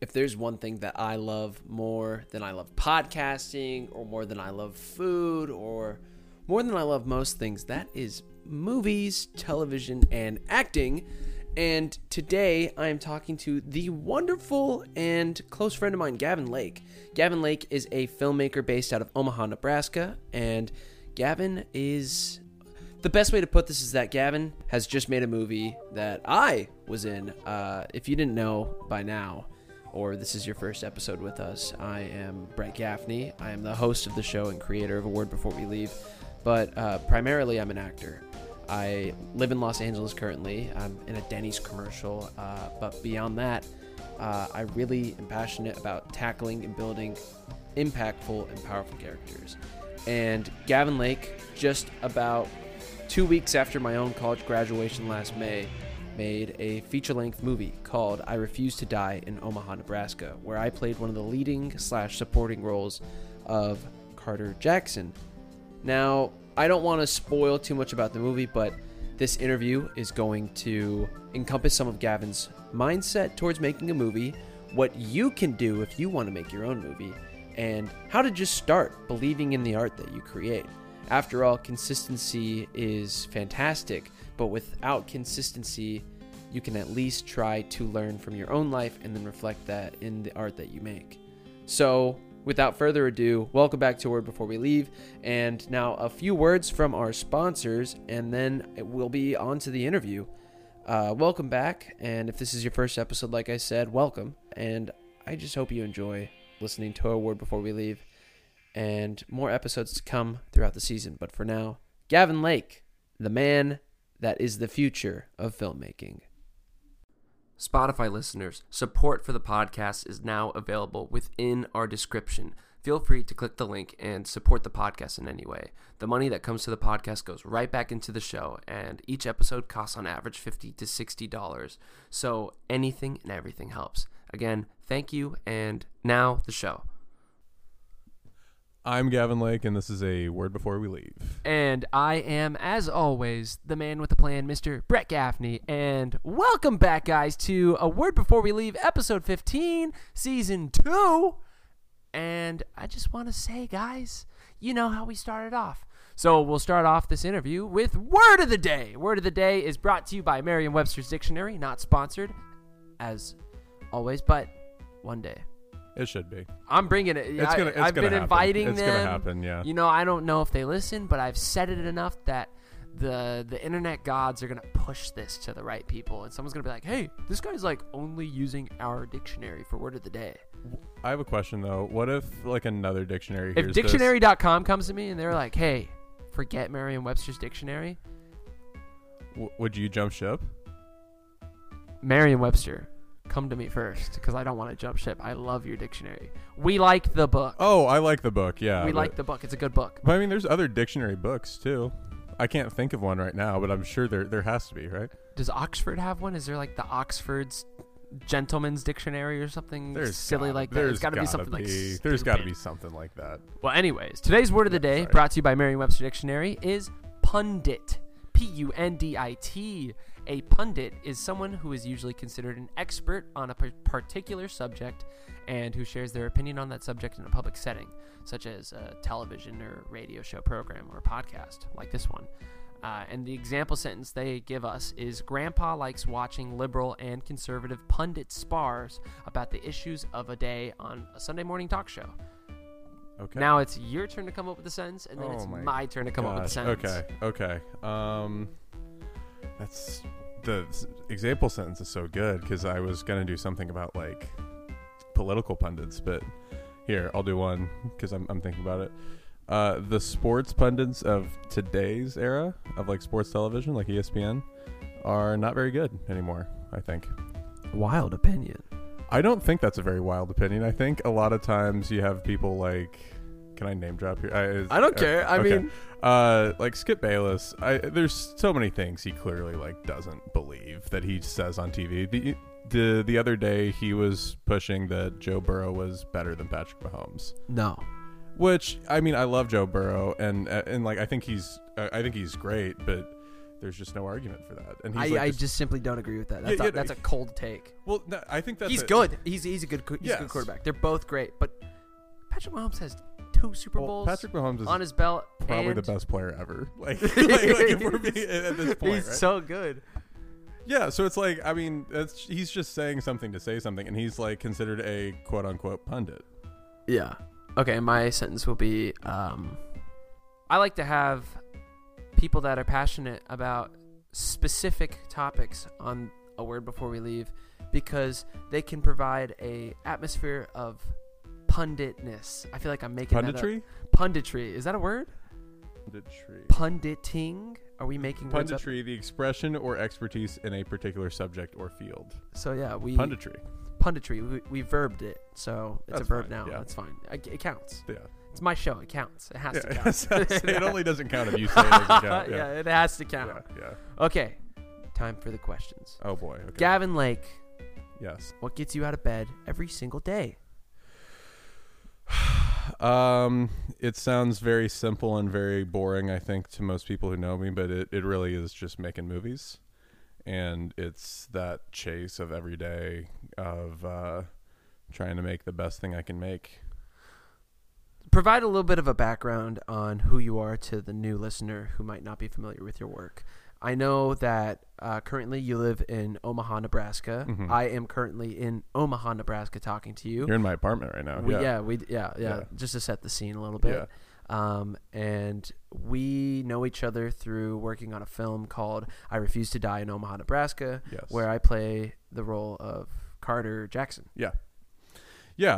if there's one thing that I love more than I love podcasting, or more than I love food, or more than I love most things, that is movies, television, and acting. And today I am talking to the wonderful and close friend of mine, Gavin Lake. Gavin Lake is a filmmaker based out of Omaha, Nebraska. And Gavin is. The best way to put this is that Gavin has just made a movie that I was in. Uh, if you didn't know by now, or this is your first episode with us, I am Brett Gaffney. I am the host of the show and creator of A Word Before We Leave. But uh, primarily, I'm an actor. I live in Los Angeles currently. I'm in a Denny's commercial. Uh, but beyond that, uh, I really am passionate about tackling and building impactful and powerful characters. And Gavin Lake, just about two weeks after my own college graduation last May, made a feature length movie called I Refuse to Die in Omaha, Nebraska, where I played one of the leading slash supporting roles of Carter Jackson. Now, I don't want to spoil too much about the movie, but this interview is going to encompass some of Gavin's mindset towards making a movie, what you can do if you want to make your own movie, and how to just start believing in the art that you create. After all, consistency is fantastic, but without consistency, you can at least try to learn from your own life and then reflect that in the art that you make. So, without further ado, welcome back to Word Before We Leave. And now, a few words from our sponsors, and then we'll be on to the interview. Uh, welcome back. And if this is your first episode, like I said, welcome. And I just hope you enjoy listening to A Word Before We Leave and more episodes to come throughout the season. But for now, Gavin Lake, the man that is the future of filmmaking. Spotify listeners, support for the podcast is now available within our description. Feel free to click the link and support the podcast in any way. The money that comes to the podcast goes right back into the show, and each episode costs on average 50 to $60. So anything and everything helps. Again, thank you, and now the show. I'm Gavin Lake, and this is a word before we leave. And I am, as always, the man with the plan, Mr. Brett Gaffney. And welcome back, guys, to A Word Before We Leave, episode 15, season 2. And I just want to say, guys, you know how we started off. So we'll start off this interview with Word of the Day. Word of the Day is brought to you by Merriam Webster's Dictionary, not sponsored, as always, but one day. It should be. I'm bringing it. It's gonna. It's I, have gonna been happen. inviting it's them. gonna happen. Yeah. You know, I don't know if they listen, but I've said it enough that the the internet gods are gonna push this to the right people, and someone's gonna be like, "Hey, this guy's like only using our dictionary for word of the day." I have a question though. What if like another dictionary? If hears this- dictionary.com comes to me and they're like, "Hey, forget Merriam-Webster's dictionary," w- would you jump ship? Merriam-Webster, come to me first because I don't want to jump ship. I love your dictionary. We like the book. Oh, I like the book. Yeah. we but, like the book. It's a good book. But I mean, there's other dictionary books too. I can't think of one right now, but I'm sure there there has to be, right? Does Oxford have one? Is there like the Oxford's Gentleman's Dictionary or something There's silly gotta- like that? There's got to be something like be- There's got to be something like that. Well, anyways, today's word of the day, Sorry. brought to you by Merriam-Webster Dictionary, is pundit. P-U-N-D-I-T. A pundit is someone who is usually considered an expert on a particular subject and who shares their opinion on that subject in a public setting, such as a television or radio show program or podcast like this one. Uh, and the example sentence they give us is Grandpa likes watching liberal and conservative pundits spars about the issues of a day on a Sunday morning talk show. Okay. Now it's your turn to come up with a sentence, and then it's Oh my my turn to come up with a sentence. Okay. Okay. Um, that's the example sentence is so good because I was gonna do something about like political pundits, but here I'll do one because I'm I'm thinking about it. Uh, the sports pundits of today's era of like sports television, like ESPN, are not very good anymore. I think. Wild opinion. I don't think that's a very wild opinion. I think a lot of times you have people like, can I name drop here? I, is- I don't care. I okay. mean, uh, like Skip Bayless. I there's so many things he clearly like doesn't believe that he says on TV. The the the other day he was pushing that Joe Burrow was better than Patrick Mahomes. no. Which I mean, I love Joe Burrow, and uh, and like I think he's I think he's great, but there's just no argument for that. And he's I, like I this- just simply don't agree with that. That's, yeah, a, that's a cold take. well, no, I think that's he's a- good. He's he's a good he's a good quarterback. They're both great, but Patrick Mahomes has two Super well, Bowls Patrick Mahomes is on his belt. probably and the best player ever. Like, like, like if we're being at this point, He's right? so good. Yeah, so it's like I mean, he's just saying something to say something, and he's like considered a quote unquote pundit. Yeah. Okay, my sentence will be um I like to have people that are passionate about specific topics on a word before we leave because they can provide a atmosphere of punditness. I feel like I'm making. Punditry, Punditry. Is that a word? punditry, Punditing? Are we making punditry, the expression or expertise in a particular subject or field. So yeah, we Punditry, punditry. We, we verbed it, so it's a verb fine, now. yeah. That's fine. I, it counts. yeah. It's my show. It counts. It has to Yeah, count. it only doesn't count if you say it doesn't count. yeah. Yeah. it has to count. Yeah, yeah. Okay, time for the questions. Oh boy. Okay. Gavin Lake, yes. what gets you out of bed every single day? Um, it sounds very simple and very boring, I think, to most people who know me, but it, it really is just making movies. And it's that chase of every day of uh, trying to make the best thing I can make. Provide a little bit of a background on who you are to the new listener who might not be familiar with your work. I know that uh, currently you live in Omaha, Nebraska. Mhm. I am currently in Omaha, Nebraska, talking to you. You're in my apartment right now. We, yeah. yeah, we yeah, yeah, Yeah. just to set the scene a little bit. Yeah. Um, and we know each other through working on a film called "I Refuse to Die" in Omaha, Nebraska, Yes. where I play the role of Carter Jackson. Yeah,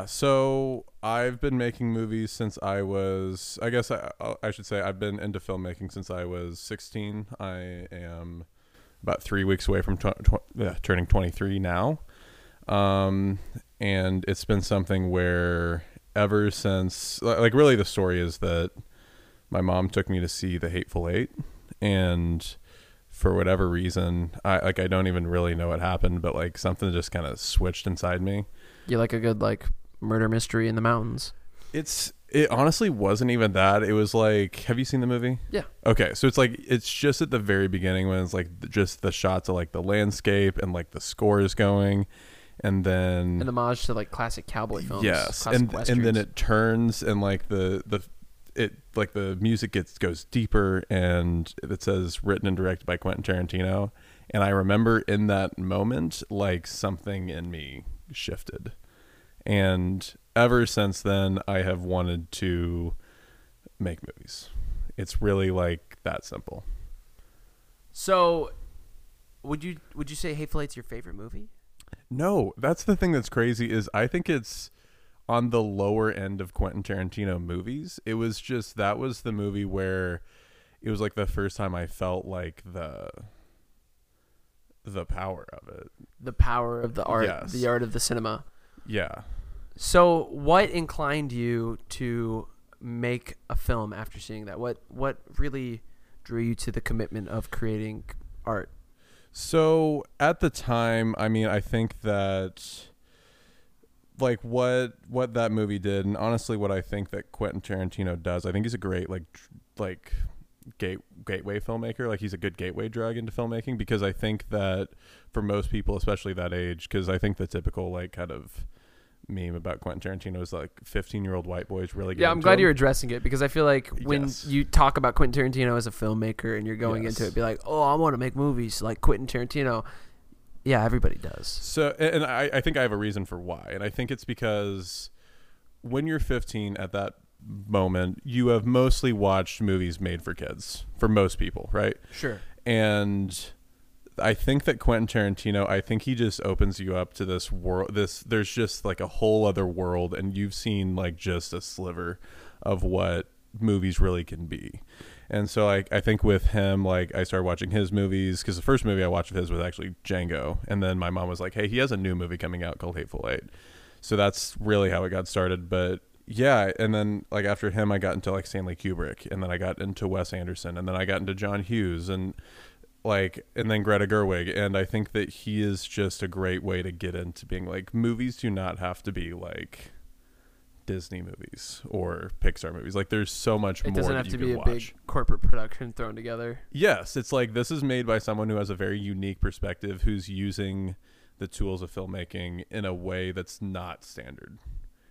so I've been making movies since I was, I guess I, I should say, I've been into filmmaking since I was 16. I am about three weeks away from tw- tw- uh, turning 23 now. Um, and it's been something where ever since, like, really the story is that my mom took me to see The Hateful Eight. And for whatever reason, I like, I don't even really know what happened, but like something just kind of switched inside me. You like a good like murder mystery in the mountains? It's it honestly wasn't even that. It was like, have you seen the movie? Yeah. Okay, so it's like it's just at the very beginning when it's like just the shots of like the landscape and like the score is going, and then An homage to like classic cowboy films. yes, and and then it turns and like the the it like the music gets goes deeper and it says written and directed by Quentin Tarantino, and I remember in that moment like something in me shifted, and ever since then I have wanted to make movies. It's really like that simple. So, would you would you say Hateful Eight's your favorite movie? No, that's the thing that's crazy is I think it's on the lower end of Quentin Tarantino movies. It was just that was the movie where it was like the first time I felt like the the power of it. The power of the art, Yes. the art of the cinema. Yeah. So, what inclined you to make a film after seeing that? What what really drew you to the commitment of creating art? So at the time, I mean, I think that like what what that movie did, and honestly, what I think that Quentin Tarantino does, I think he's a great like like gate gateway filmmaker. Like he's a good gateway drug into filmmaking because I think that for most people, especially that age, because I think the typical like kind of meme about Quentin Tarantino is like 15 year old white boys really. Yeah, I'm glad him. you're addressing it because I feel like when Yes. you talk about Quentin Tarantino as a filmmaker and you're going Yes. into it, be like, oh, I want to make movies like Quentin Tarantino. Yeah, everybody does. So, and I, I think I have a reason for why. And I think it's because when you're 15 at that moment, you have mostly watched movies made for kids, for most people, right? Sure. And I think that Quentin Tarantino, I think he just opens you up to this world. This, there's just like a whole other world, and you've seen like just a sliver of what movies really can be. And so like I think with him like I started watching his movies because the first movie I watched of his was actually Django, and then my mom was like, "Hey, he has a new movie coming out called Hateful Eight. So that's really how it got started. But yeah, and then like after him, I got into like Stanley Kubrick, and then I got into Wes Anderson, and then I got into John Hughes, and like and then Greta Gerwig, and I think that he is just a great way to get into being like movies do not have to be like Disney movies or Pixar movies. Like there's so much It more It doesn't that have you to be a watch. big corporate production thrown together. Yes, it's like this is made by someone who has a very unique perspective who's using the tools of filmmaking in a way that's not standard.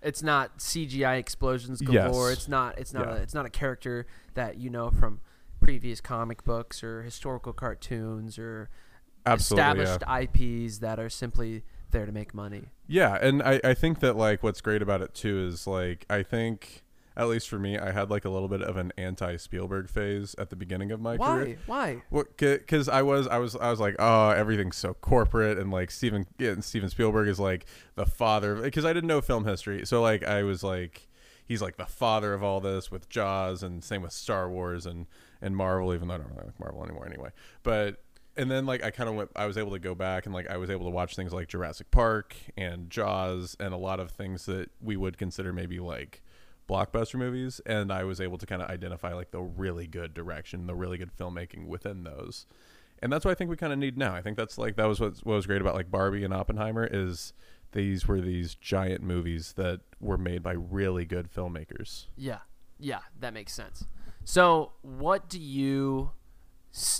It's not CGI explosions Yes. galore. It's not. It's not. Yeah. A, it's not a character that you know from previous comic books or historical cartoons or Absolutely. yeah. established IPs that are simply there to make money. Yeah, and I, I think that like what's great about it too is like I think at least for me I had like a little bit of an anti Spielberg phase at the beginning of my career. Why? Why? Because I was, I was, I was like, oh, everything's so corporate, and like Steven, yeah, Steven Spielberg is like the father. Because I didn't know film history, so like I was like, he's like the father of all this with Jaws, and same with Star Wars and and Marvel. Even though I don't really like Marvel anymore, anyway. But and then like I kind of went, I was able to go back and like I was able to watch things like Jurassic Park and Jaws and a lot of things that we would consider maybe like blockbuster movies and I was able to kind of identify like the really good direction, the really good filmmaking within those. And that's what I think we kind of need now. I think that's like that was what, what was great about like Barbie and Oppenheimer is these were these giant movies that were made by really good filmmakers. Yeah, yeah, that makes sense. So, what do you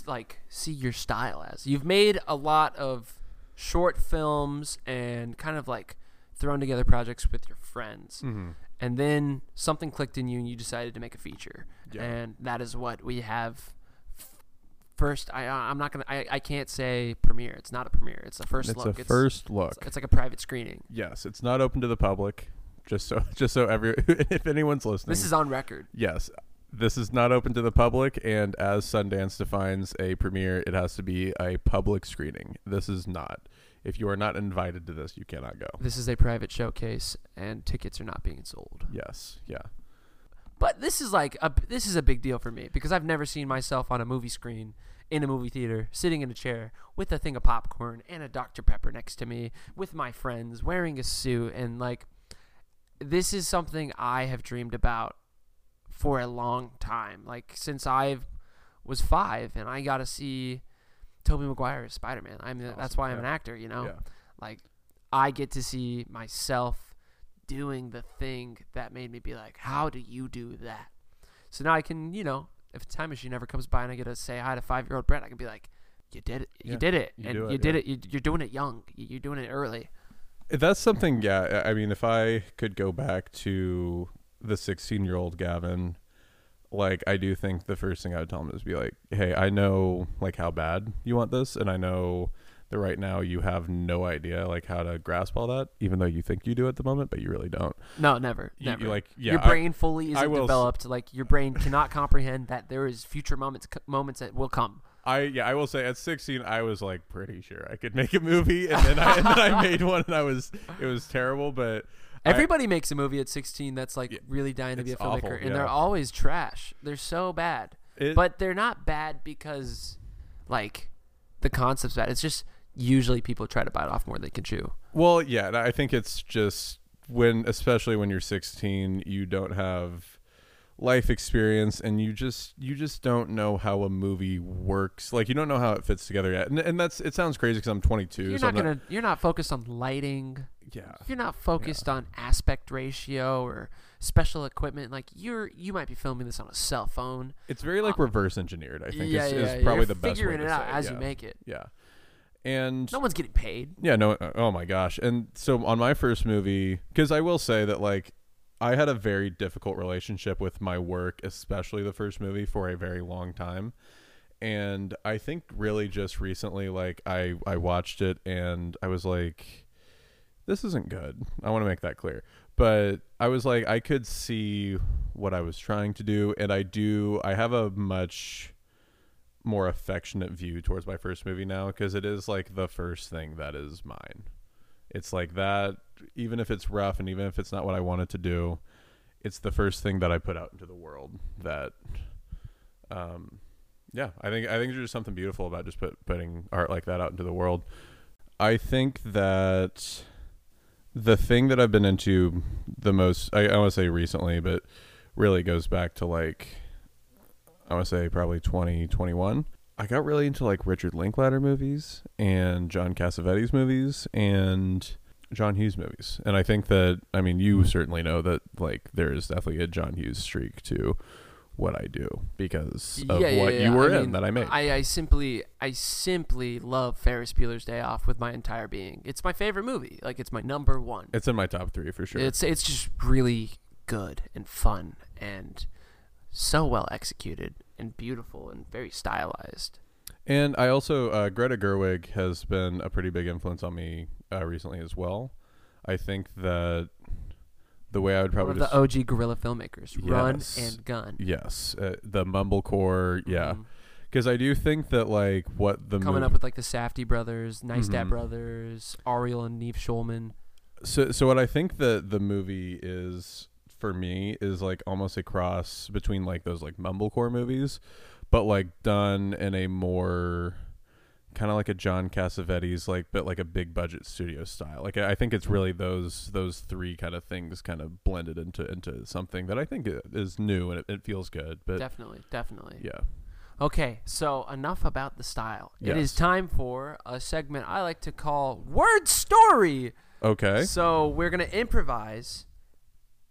like see your style as? You've made a lot of short films and kind of like thrown together projects with your friends, Mm-hmm. and then something clicked in you, and you decided to make a feature, Yeah. and that is what we have. First, I I'm not gonna I, I can't say premiere. It's not a premiere. It's a first It's look. a first look. It's, it's like a private screening. yes, it's not open to the public. Just so just so every if anyone's listening. This is on record. Yes. This is not open to the public, and as Sundance defines a premiere, it has to be a public screening. This is not. If you are not invited to this, you cannot go. This is a private showcase, and tickets are not being sold. Yes, yeah. But this is like a this is a big deal for me because I've never seen myself on a movie screen in a movie theater, sitting in a chair with a thing of popcorn and a Dr Pepper next to me with my friends, wearing a suit and like this is something I have dreamed about for a long time. Like since I was 5 and I got to see Tobey Maguire as Spider-Man. I mean that's Awesome, why I'm yeah. an actor, you know? Yeah. Like I get to see myself doing the thing that made me be like, how do you do that? So now I can, you know, if a time machine ever comes by and I get to say hi to five year old Brett, I can be like, you did it, you Yeah, did it, you and it, you did it. You, you're doing it young. You- You're doing it early. That's something, yeah. I mean, if I could go back to the 16 year old Gavin, like, I do think the first thing I would tell him is be like, hey, I know, like, how bad you want this, and I know that right now you have no idea, like, how to grasp all that, even though you think you do at the moment, but you really don't. No, never, You- you never. like, yeah, your I- brain fully isn't s- developed. Like your brain cannot comprehend that there is future moments moments that will come. I yeah, I will say at 16 I was like pretty sure I could make a movie and then I and then I made one and I was it was terrible but I- Everybody makes a movie at 16 that's like Yeah, really dying to be a filmmaker, awful, and they're always trash. They're so bad. it, but they're not bad because like the concept's bad. It's just usually people try to bite off more than they can chew. well yeah, I think it's just when especially when you're 16 you don't have life experience and you just you just don't know how a movie works like you don't know how it fits together yet and, and that's it sounds crazy because i'm 22 You're so not I'm gonna. You're not focused on lighting. Yeah You're not focused on aspect ratio or special equipment. Like you're. You might be filming this on a cell phone. it's very like reverse engineered i think yeah, is, yeah, is yeah. probably You're the best way figuring it out as yeah. you make it. yeah and No one's getting paid. Yeah, no. uh, Oh my gosh. And so on my first movie, because I will say that like I had a very difficult relationship with my work, especially the first movie, for a very long time. And I think really just recently, like I I watched it and I was like, this isn't good. I want to make that clear. But I was like, I could see what I was trying to do, and I do. I have a much more affectionate view towards my first movie now because it is like the first thing that is mine. It's like that, even if it's rough and even if it's not what I wanted to do, it's the first thing that I put out into the world. That, um, yeah, I think I think there's just something beautiful about just put, putting art like that out into the world. I think that the thing that I've been into the most, I, I want to say recently, but really goes back to like I want to say probably 2021. I got really into like Richard Linklater movies and John Cassavetes movies and John Hughes movies, and I think that I mean you mm-hmm. certainly know that like there is definitely a John Hughes streak to what I do because of Yeah, yeah, what yeah, you were I in mean, that I made. I, I simply, I simply love Ferris Bueller's Day Off with my entire being. It's my favorite movie. Like it's my number one. it's in my top three for sure. It's it's just really good and fun and so well executed and beautiful and very stylized. And I also uh, Greta Gerwig has been a pretty big influence on me uh, recently as well. I think that the way I would One probably of just the OG guerrilla filmmakers, Run Yes. and Gun. yes, uh, the mumblecore, yeah, Mhm. because I do think that like what the Coming mov- up with like the Safdie brothers, Nice Dad Mhm. brothers, Ariel and Nev Schulman. so so what I think that the movie is for me is like almost a cross between like those like mumblecore movies, but like done in a more kind of like a John Cassavetes like but like a big budget studio style. Like I I think it's mm-hmm. really those those three kind of things kind of blended into into something that I think is new and it, it feels good. But definitely, definitely. yeah, Okay, so enough about the style. It is time for a segment I like to call Word Story. okay, So we're gonna improvise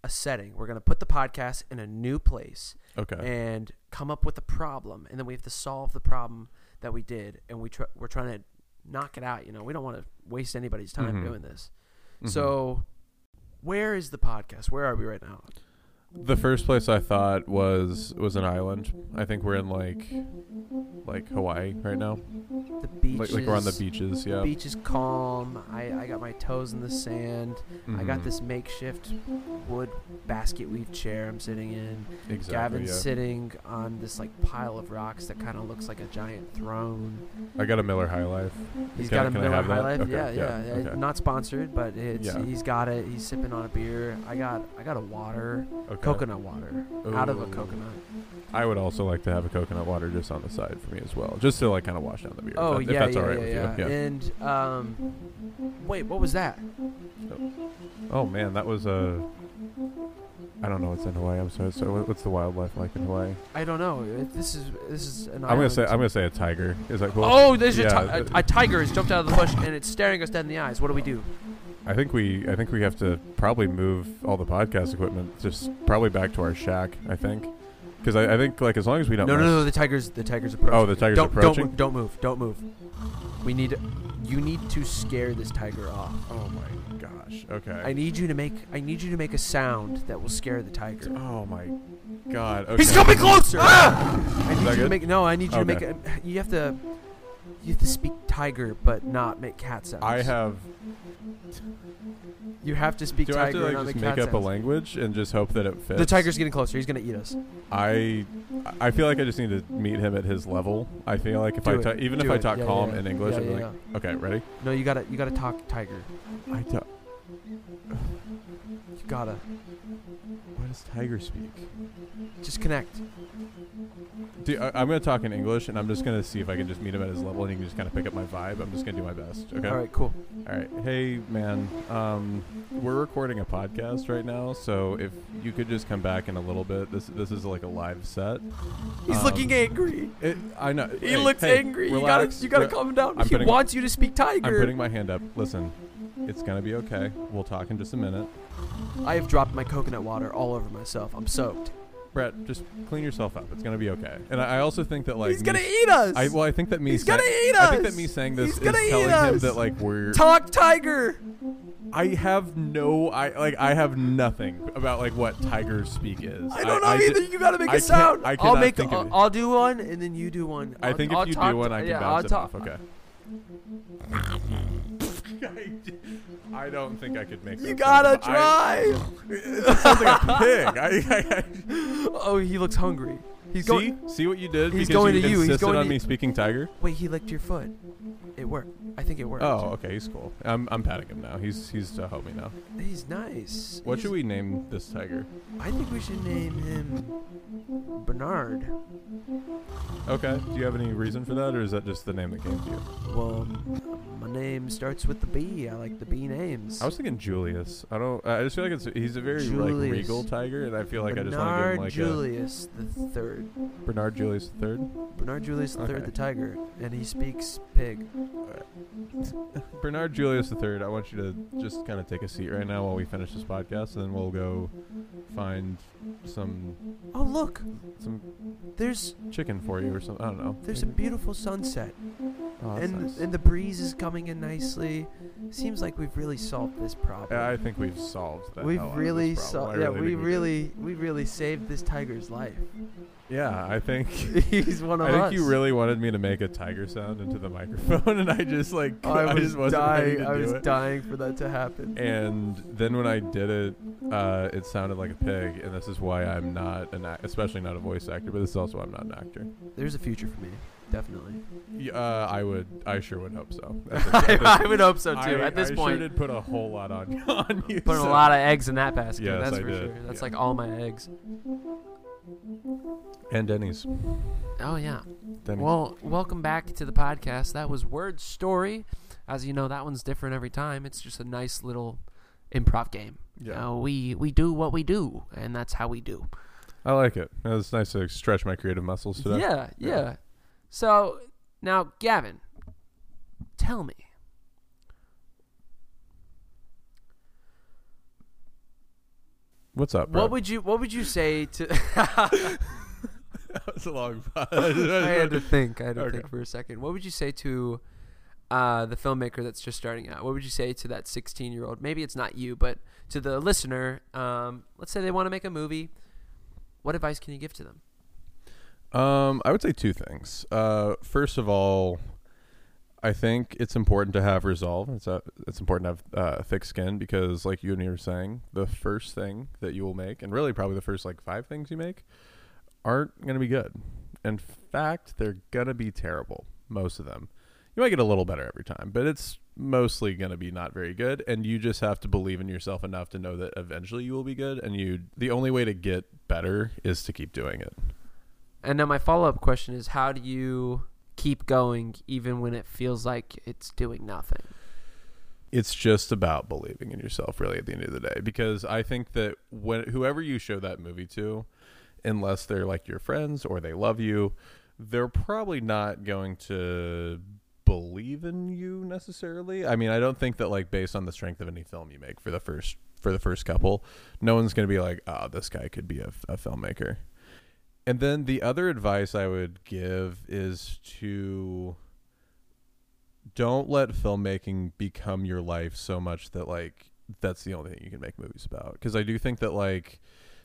a setting. We're gonna put the podcast in a new place okay, and come up with a problem, and then we have to solve the problem that we did, and we tr- we're trying to knock it out. You know, we don't want to waste anybody's time Mhm. doing this. Mhm. So, where is the podcast? Where are we right now? The first place I thought was was an island. I think we're in like like Hawaii right now. The beach. Like, like we're on the beaches. Yeah. The beach is calm. I, I got my toes in the sand. I got Mhm. this makeshift wood basket weave chair I'm sitting in. Exactly. Gavin's yeah. sitting on this like pile of rocks that kind of looks like a giant throne. I got a Miller High Life. He's Can got a Miller? High Life. Okay, Yeah, yeah, yeah. okay. Not sponsored, but it's Yeah. he's got it. He's sipping on a beer. I got I got a water, Okay. Coconut water, out of a coconut. I would also like to have a coconut water just on the side for me as well, just to like kind of wash down the beer. Oh if, that- yeah, if that's yeah, all right yeah, with yeah. you. Yeah. And um, wait, what was that? Oh man, that was a. I don't know what's in Hawaii. I'm sorry. So what's the wildlife like in Hawaii? I don't know. It- This is this is an. I'm gonna say I'm gonna say a tiger. Is that cool? Oh, there's a, Yeah, ti- a, a tiger has jumped out of the bush and it's staring us dead in the eyes. What do we do? I think we I think we have to probably move all the podcast equipment just probably back to our shack. I think because I, I think like as long as we don't. No, no, no. The tiger's the tiger's approaching. Oh, the tiger's don't, approaching. Don't, don't move. Don't move. We need. You need to scare this tiger off. Oh my gosh. Okay. I need you to make. I need you to make a sound that will scare the tiger. oh my god. Okay. He's coming closer. Ah! I need you to make. No, I need you to make. A, you have to. You have to speak tiger, but not make cat sounds. I have. You have to speak Do I have tiger, to like not just make cat up a sounds. language and just hope that it fits? The tiger's getting closer. He's gonna eat us. I I feel like I just need to meet him at his level. I feel like if Do I it. ta- even Do if I it. talk Yeah, calm yeah, in English, yeah, I'm yeah, like, okay, ready? No, you gotta. You gotta talk tiger. I ta- You gotta. What does tiger speak? Just connect. Dude, I, I'm gonna talk in English, and I'm just gonna see if I can just meet him at his level, and he can just kind of pick up my vibe. I'm just gonna do my best. Okay. All right. Cool. All right. Hey, man. Um, we're recording a podcast right now, so if you could just come back in a little bit. This this is like a live set. He's Um, looking angry. It, I know. He hey, looks hey, angry. Relax. You gotta. You gotta Re- calm him down. I'm he putting- wants you to speak tiger. I'm putting my hand up. Listen, it's gonna be okay. We'll talk in just a minute. I have dropped my coconut water all over myself. I'm soaked. Brett, just clean yourself up. It's gonna be okay. And I I also think that like He's gonna eat us. I well, I think that me. He's sa- gonna eat us. I think that us. me saying this He's is gonna eat telling him that like we're. Talk tiger. I have no. I like. I have nothing about like what tiger speak is. I don't know d- either. you gotta make I a can't- sound. I I'll make. think I'll, of it. I'll do one, and then you do one. I I'll- think I'll if you do one, to- I can yeah, bounce I'll it talk. off. Okay. I don't think I could make. It. You gotta. I- try. It sounds like a pig. I, I, I, oh, he looks hungry. He's see, going. see what you did He's because going you to you. He's going on to me speaking tiger. Wait, he licked your foot. It worked. I think it worked. Oh, okay, he's cool. I'm, I'm patting him now. He's he's a homie now. He's nice. What He's- should we name this tiger? I think we should name him Bernard. Okay. Do you have any reason for that, or is that just the name that came to you? Well, my name starts with the B. I like the B names. I was thinking Julius. I don't. I just feel like it's he's a very like Julius. regal tiger, and I feel like I just want to give Bernard him like Julius the third. a Bernard Julius the third. Bernard Julius the third, Okay. the tiger, and he speaks pig. Bernard Julius III, I want you to just kind of take a seat right now while we finish this podcast, and then we'll go find some Oh look, some there's chicken for you or something. I don't know. there's a beautiful sunset, Oh, that's and nice. and the breeze is coming in nicely. Seems like we've really solved this problem. Yeah, I think we've solved that. we've hell out of really solved. Yeah, we really we really saved this tiger's life. Yeah, I think. He's one of us. I think you really wanted me to make a tiger sound into the microphone, and I just like I was just wasn't ready dying. to I do was it. dying for that to happen. And then when I did it, uh, it sounded like a pig, and this is why I'm not an, ac- especially not a voice actor, but this is also why I'm not an actor. There's a future for me, definitely. Y- Uh, I would, I sure would hope so. At this- at this- I would hope so too. I- At this I point, sure did put a whole lot on on you. putting so- a lot of eggs in that basket. Yes, that's I for did, sure. That's yeah. like all my eggs. and Denny's. Oh yeah. Denny's. Well, welcome back to the podcast. That was Word Story. As you know, that one's different every time. It's just a nice little improv game. Yeah, Uh, we we do what we do, and that's how we do. I like it. It's nice to stretch my creative muscles today. Yeah, yeah, Yeah. So now, Gavin, tell me. What's up, bro? What would you What would you say to? that was a long pause. I had to think. I had to Okay. think for a second. What would you say to uh, the filmmaker that's just starting out? What would you say to that 16 year old? Maybe it's not you, but to the listener. Um, let's say they want to make a movie. What advice can you give to them? Um, I would say two things. Uh, first of all, I think it's important to have resolve. It's uh it's important to have uh, thick skin because, like you and you were saying, the first thing that you will make, and really probably the first like five things you make, aren't going to be good. In fact, they're going to be terrible. Most of them. You might get a little better every time, but it's mostly going to be not very good. And you just have to believe in yourself enough to know that eventually you will be good. And you, the only way to get better is to keep doing it. And now my follow up question is: How do you keep going even when it feels like it's doing nothing? it's just about believing in yourself really at the end of the day because i think that when whoever you show that movie to unless they're like your friends or they love you they're probably not going to believe in you necessarily. I mean i don't think that like based on the strength of any film you make for the first for the first couple no one's going to be like oh this guy could be a, a filmmaker. And then the other advice i would give is to don't let filmmaking become your life so much that like that's the only thing you can make movies about. Because i do think that like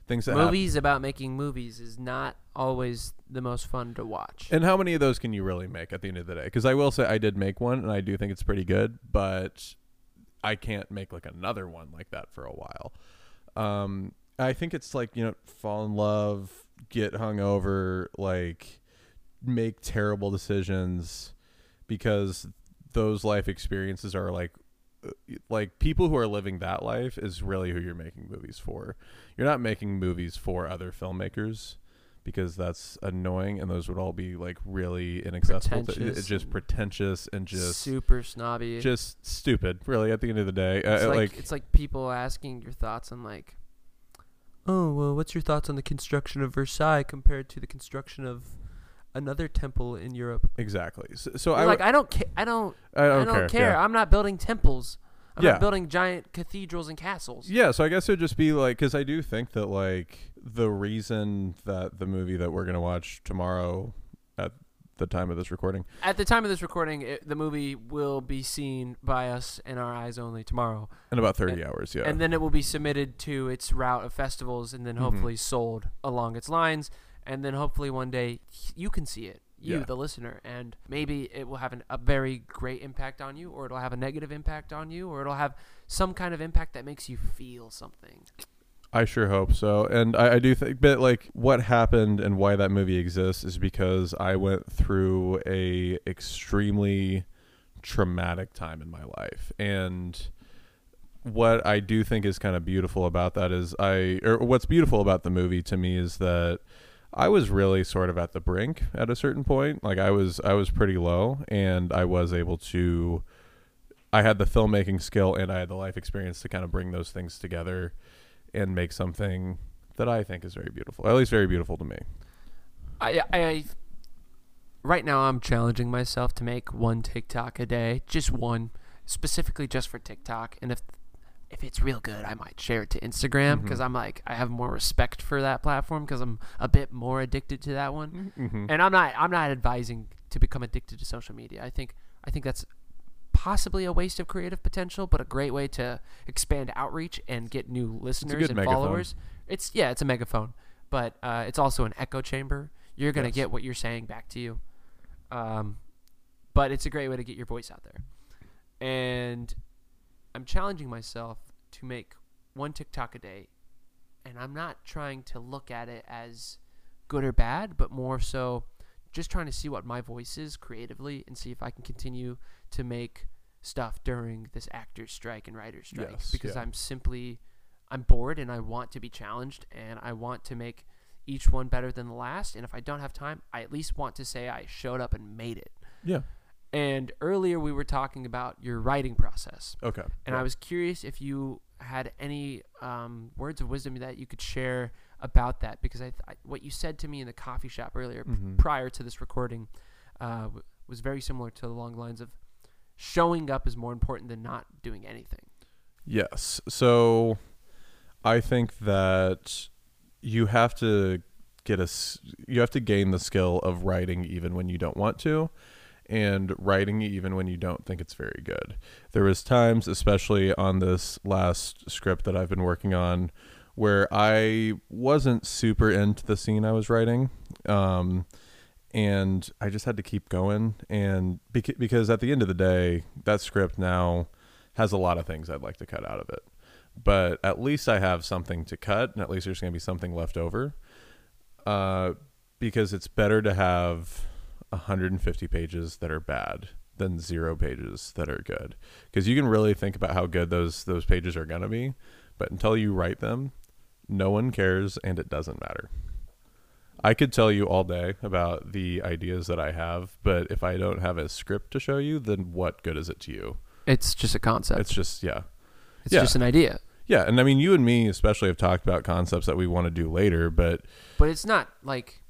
things that Movies about making movies is not always the most fun to watch. and how many of those can you really make at the end of the day? Because i will say i did make one and i do think it's pretty good but i can't make like another one like that for a while. Um i think it's like you know fall in love get hungover like make terrible decisions because those life experiences are like like people who are living that life is really who you're making movies for. You're not making movies for other filmmakers because that's annoying and those would all be like really inaccessible. It's just pretentious and just super snobby. just stupid. Really, at the end of the day, it's uh, like, like it's like people asking your thoughts on like, oh well, what's your thoughts on the construction of Versailles compared to the construction of another temple in Europe? exactly. So, so I like would- I don't care. I don't. I don't, I don't care. yeah. I'm not building temples. I'm Yeah. not building giant cathedrals and castles. Yeah, so I guess it would just be like because I do think that like the reason that the movie that we're gonna watch tomorrow at the time of this recording, At the time of this recording, it, the movie will be seen by us in our eyes only tomorrow, in about thirty And- hours, yeah, and then it will be submitted to its route of festivals, and then Mhm. hopefully sold along its lines, and then hopefully one day you can see it, you Yeah. the listener, and maybe it will have an, a very great impact on you, or it'll have a negative impact on you, or it'll have some kind of impact that makes you feel something. I sure hope so. And I, I do think, but like what happened and why that movie exists is because I went through a extremely traumatic time in my life, and what I do think is kind of beautiful about that is I, or what's beautiful about the movie to me is that I was really sort of at the brink at a certain point. Like I was, I was pretty low, and I was able to. I had the filmmaking skill and I had the life experience to kind of bring those things together and make something that I think is very beautiful, at least very beautiful to me. I, I right now I'm challenging myself to make one TikTok a day, just one, specifically just for TikTok. And if if it's real good, I might share it to Instagram because Mhm. I'm like I have more respect for that platform because I'm a bit more addicted to that one. Mm-hmm. And I'm not I'm not advising to become addicted to social media. I think I think that's possibly a waste of creative potential, but a great way to expand outreach and get new listeners and megaphone. followers. It's yeah, it's a megaphone, but uh, it's also an echo chamber. You're gonna Yes. get what you're saying back to you. Um, but it's a great way to get your voice out there. And I'm challenging myself to make one TikTok a day, and I'm not trying to look at it as good or bad, but more so just trying to see what my voice is creatively and see if I can continue to make stuff during this actors strike and writers strike Yes, because yeah. I'm simply I'm bored and I want to be challenged and I want to make each one better than the last and if I don't have time I at least want to say I showed up and made it. Yeah. And earlier we were talking about your writing process Okay. and I was curious if you had any um, words of wisdom that you could share about that because I, th- I what you said to me in the coffee shop earlier p- Mhm. prior to this recording uh, w- was very similar to along the lines of showing up is more important than not doing anything. Yes. So I think that you have to get a s- you have to gain the skill of writing even when you don't want to and writing even when you don't think it's very good. There was times especially on this last script that I've been working on where I wasn't super into the scene I was writing. Um and I just had to keep going and bec- because at the end of the day that script now has a lot of things I'd like to cut out of it. But at least I have something to cut, and at least there's going to be something left over. Uh, because it's better to have 150 pages that are bad than zero pages that are good. Because you can really think about how good those those pages are going to be, but until you write them, no one cares, and it doesn't matter. I could tell you all day about the ideas that I have, but if I don't have a script to show you, then what good is it to you? It's just a concept. It's just yeah. It's yeah. just an idea, Yeah, and I mean you and me especially have talked about concepts that we want to do later, but but it's not like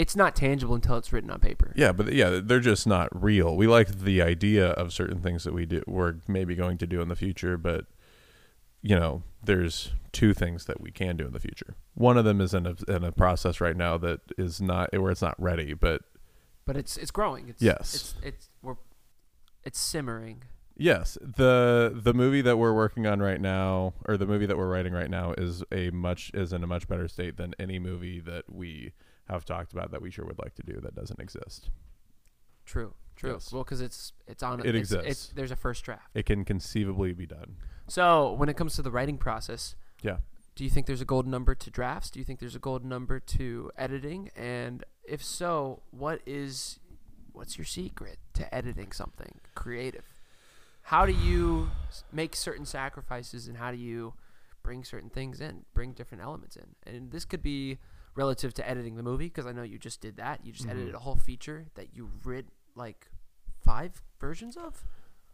it's not tangible until it's written on paper. yeah, but yeah, they're just not real. We like the idea of certain things that we do we're maybe going to do in the future, but you know, there's two things that we can do in the future. One of them is in a in a process right now that is not where it's not ready, but But it's it's growing. It's, Yes. It's it's we're it's simmering. Yes, the the movie that we're working on right now, or the movie that we're writing right now, is a much is in a much better state than any movie that we have talked about that we sure would like to do that doesn't exist. True. True. Yes. Well, because it's it's on. It it's, exists. It's, there's a first draft. It can conceivably be done. So when it comes to the writing process, Yeah. do you think there's a golden number to drafts? Do you think there's a golden number to editing? And if so, what is what's your secret to editing something creative? How do you make certain sacrifices and how do you bring certain things in, bring different elements in? And this could be relative to editing the movie because I know you just did that. You just Mhm. edited a whole feature that you read like five versions of.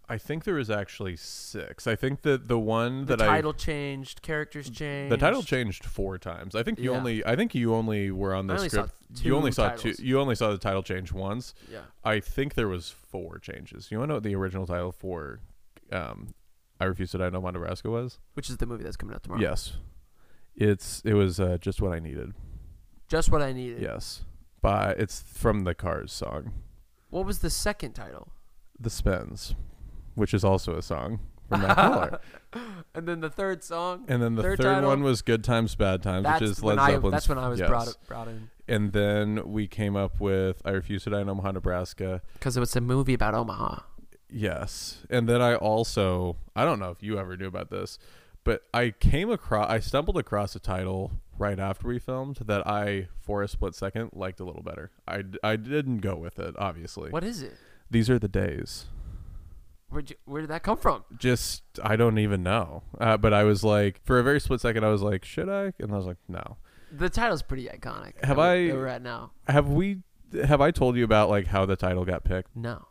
I think there was actually six. I think that the one that I. The that title changed, characters changed. the title changed four times. I think you Yeah. only I think you only were on I the script. you only saw titles. two. You only saw the title change once. Yeah. I think there was four changes. You want to know what the original title for um, I Refuse to Die in Omaha Nebraska was? Which is the movie that's coming out tomorrow. Yes. It's it was uh, just what I needed. Just what I needed. Yes. By it's from the Cars song. What was the second title? The Spins, which is also a song from Mac Miller. and then the third song. And then the Third third, one was Good Times Bad Times, That's which is Led I. Zeppelin's That's when I was yes. brought brought in And then we came up with I Refuse to Die in Omaha, Nebraska. because it was a movie about Omaha. Yes. And then I also I don't know if you ever knew about this, but I came across I stumbled across a title right after we filmed that I for a split second liked a little better. I, I didn't go with it obviously. What is it? These are the days. Where'd you, where did that come from? Just I don't even know. Uh, but I was like for a very split second I was like should I? And I was like no. The title's pretty iconic. Have I- we're at now? Have we have I told you about like how the title got picked? No.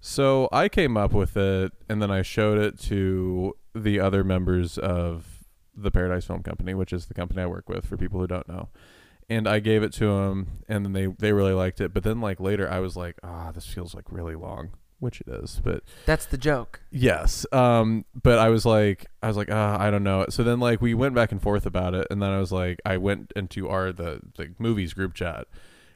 So I came up with it, and then I showed it to the other members of the Paradise Film Company, which is the company I work with for people who don't know. and I gave it to them, and then they they really liked it. But then like later, I was like, ah, this feels like really long, which it is. But That's the joke. yes, um, but I was like, I was like, ah, I don't know. So then like we went back and forth about it, and then I was like, I went into our the the movies group chat,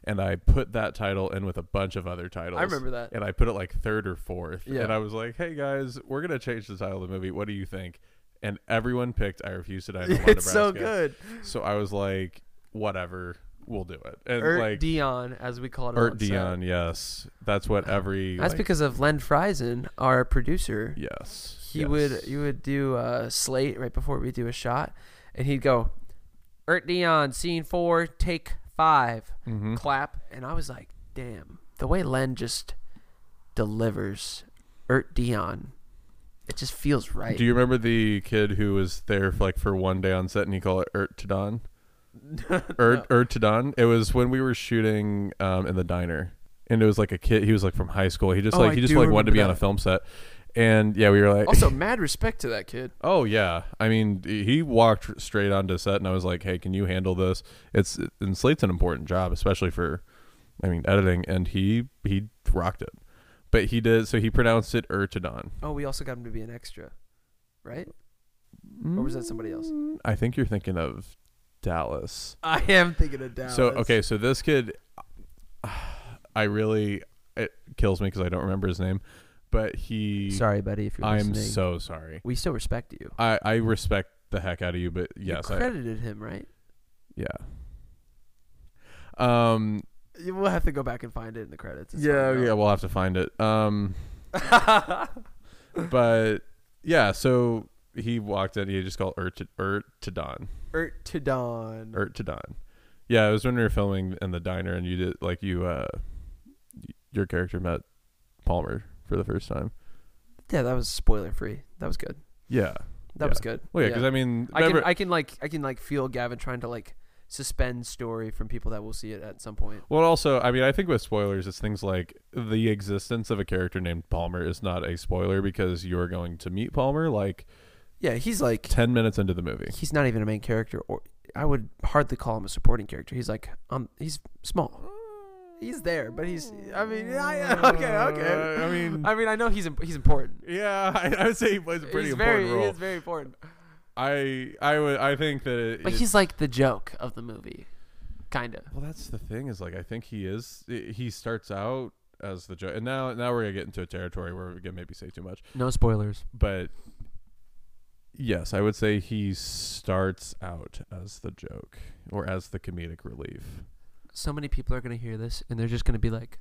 and I put that title in with a bunch of other titles. I remember that. and I put it like third or fourth. Yeah. And I was like, "Hey guys, we're gonna change the title of the movie. What do you think?" And everyone picked "I Refuse to Die." in Omaha, It's so Nebraska. good. So I was like, "Whatever, we'll do it." And Ert like Dion, as we call it. Ert on set. Dion, yes, that's what every. That's like- because of Len Friesen, our producer. yes, He yes. would he would do a slate right before we do a shot, and he'd go, Ert Dion, scene four, take five, Mhm. clap, and I was like, damn, the way Len just delivers Ert Dion, it just feels right. Do you remember the kid who was there for like for one day on set and he called it Ert to Don? Ert Ert to Don. It was when we were shooting um, in the diner, and it was like a kid. He was like from high school. He just Oh, like I he just do like wanted to be remember on a that. film set, and yeah, we were like, also, mad respect to that kid. oh yeah. I mean, he walked straight onto set, and I was like, hey, can you handle this? It's and Slate's an important job, especially for, I mean, editing, and he he rocked it. But he did so he pronounced it Ert to Don. Oh, we also got him to be an extra, right? Or was that somebody else? Mm, I think you're thinking of Dallas. I am thinking of Dallas. So okay, so this kid, I really it kills me because I don't remember his name, but he. sorry, buddy, if you're I'm listening. so sorry. we still respect you. I I respect the heck out of you, but yes, you I credited him, right? yeah. Um. We'll have to go back and find it in the credits. It's yeah, yeah. We'll have to find it. Um. but yeah, so he walked in. He just called Ert to, Ert to Don. Ert to Dawn. Ert to Don. Yeah, it was when we were filming in the diner, and you did like you uh, your character met Palmer for the first time. Yeah, that was spoiler free. That was good. Yeah. That Yeah. was good. Well, yeah, because I mean, I can I can like I can like feel Gavin trying to like suspend story from people that will see it at some point. well, also, I mean, I think with spoilers, it's things like the existence of a character named Palmer is not a spoiler because you're going to meet Palmer like Yeah, he's like ten minutes into the movie. he's not even a main character or I would hardly call him a supporting character. He's like um he's small. He's there, but he's I mean I, okay, okay. Uh, I mean, I mean I know he's he's important. yeah, I, I would say he plays a pretty he's important very role. he is very important. I I would I think that it, But he's like the joke of the movie. Kind of. Well, that's the thing is like I think he is. He starts out as the joke, and now now we're gonna get into a territory where we can maybe say too much. No spoilers. But yes, I would say he starts out as the joke or as the comedic relief. so many people are gonna hear this and they're just gonna be like,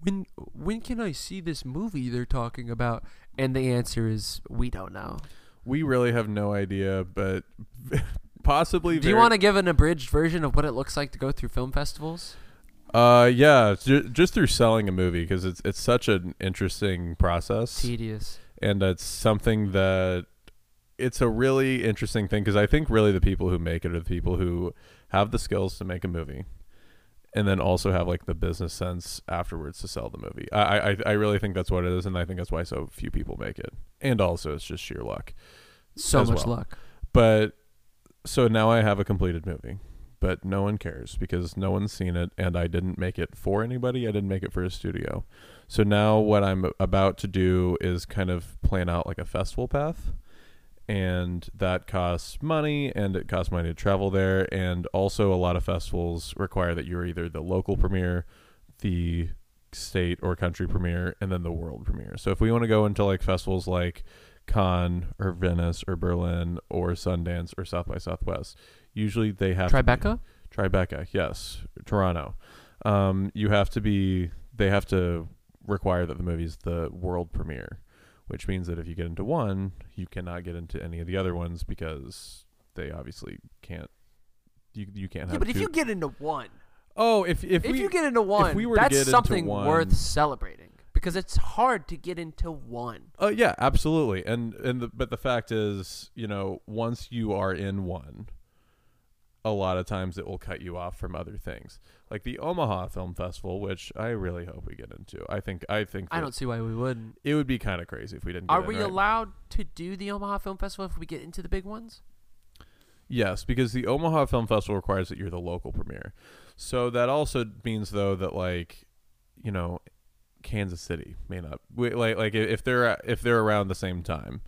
"When when can I see this movie they're talking about?" And the answer is, we don't know. We really have no idea, but possibly. Do you want to give an abridged version of what it looks like to go through film festivals? Uh, yeah, ju- just through selling a movie because it's it's such an interesting process. Tedious. and it's something that it's a really interesting thing because I think really the people who make it are the people who have the skills to make a movie, and then also have like the business sense afterwards to sell the movie. I I, I really think that's what it is, and I think that's why so few people make it, and also it's just sheer luck. So much well. luck. But so now I have a completed movie, but no one cares because no one's seen it, and I didn't make it for anybody. I didn't make it for a studio. So now what I'm about to do is kind of plan out like a festival path, and that costs money, and it costs money to travel there, and also a lot of festivals require that you're either the local premiere, the state or country premiere, and then the world premiere. So if we want to go into like festivals like Cannes or Venice or Berlin or Sundance or South by Southwest. Usually they have to be- Tribeca? Tribeca, yes, Toronto. Um, you have to be. They have to require that the movie is the world premiere, which means that if you get into one, you cannot get into any of the other ones because they obviously can't. You you can't have. Yeah, but if you get into one, oh, if if, if, we you get into one, we that's something one- worth celebrating because it's hard to get into one. Oh yeah, absolutely. And and the, but the fact is, you know, once you are in one, a lot of times it will cut you off from other things, like the Omaha Film Festival, which I really hope we get into. I think I think I don't see why we wouldn't. It would be kind of crazy if we didn't. Are we right? allowed to do the Omaha Film Festival if we get into the big ones? Yes, because the Omaha Film Festival requires that you're the local premiere. So that also means though that like, you know, Kansas City may not we- like like if they're if they're around the same time,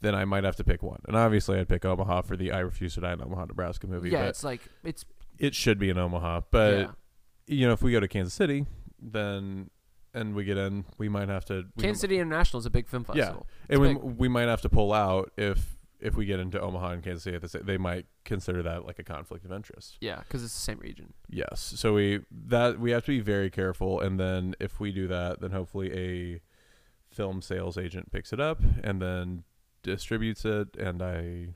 then I might have to pick one. And obviously, I'd pick Omaha for the I Refuse to Die in Omaha, Nebraska movie. yeah, but it's like it's it should be in Omaha. But yeah. you know, if we go to Kansas City, then and we get in, we might have to. we Kansas City International is a big film festival. Yeah. festival. and we, big. we might have to pull out if if we get into Omaha and Kansas City. At the, sa- they might consider that like a conflict of interest. Yeah, because it's the same region. Yes. So we that we have to be very careful, and then if we do that, then hopefully a film sales agent picks it up and then distributes it. And I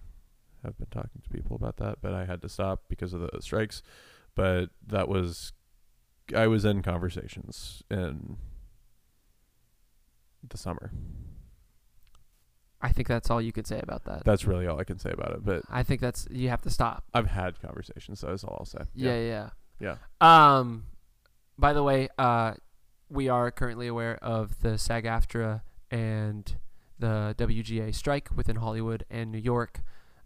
have been talking to people about that, but I had to stop because of the strikes. But that was I was in conversations in the summer. I think that's all you could say about that. That's really all I can say about it. But I think that's you have to stop. I've had conversations. So that's all I'll say. Yeah, yeah. Yeah. Um, by the way, uh, we are currently aware of the SAG-AFTRA and the WGA strike within Hollywood and New York,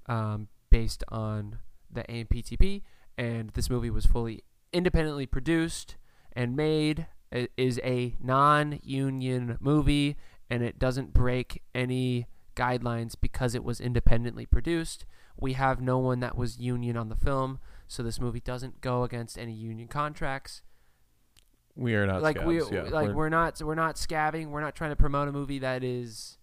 um, based on the AMPTP. And this movie was fully independently produced and made. It is a non-union movie, and it doesn't break any guidelines because it was independently produced. We have no one that was union on the film, so this movie doesn't go against any union contracts. We are not like we yeah. like we're, not we're not scabbing. We're not trying to promote a movie that is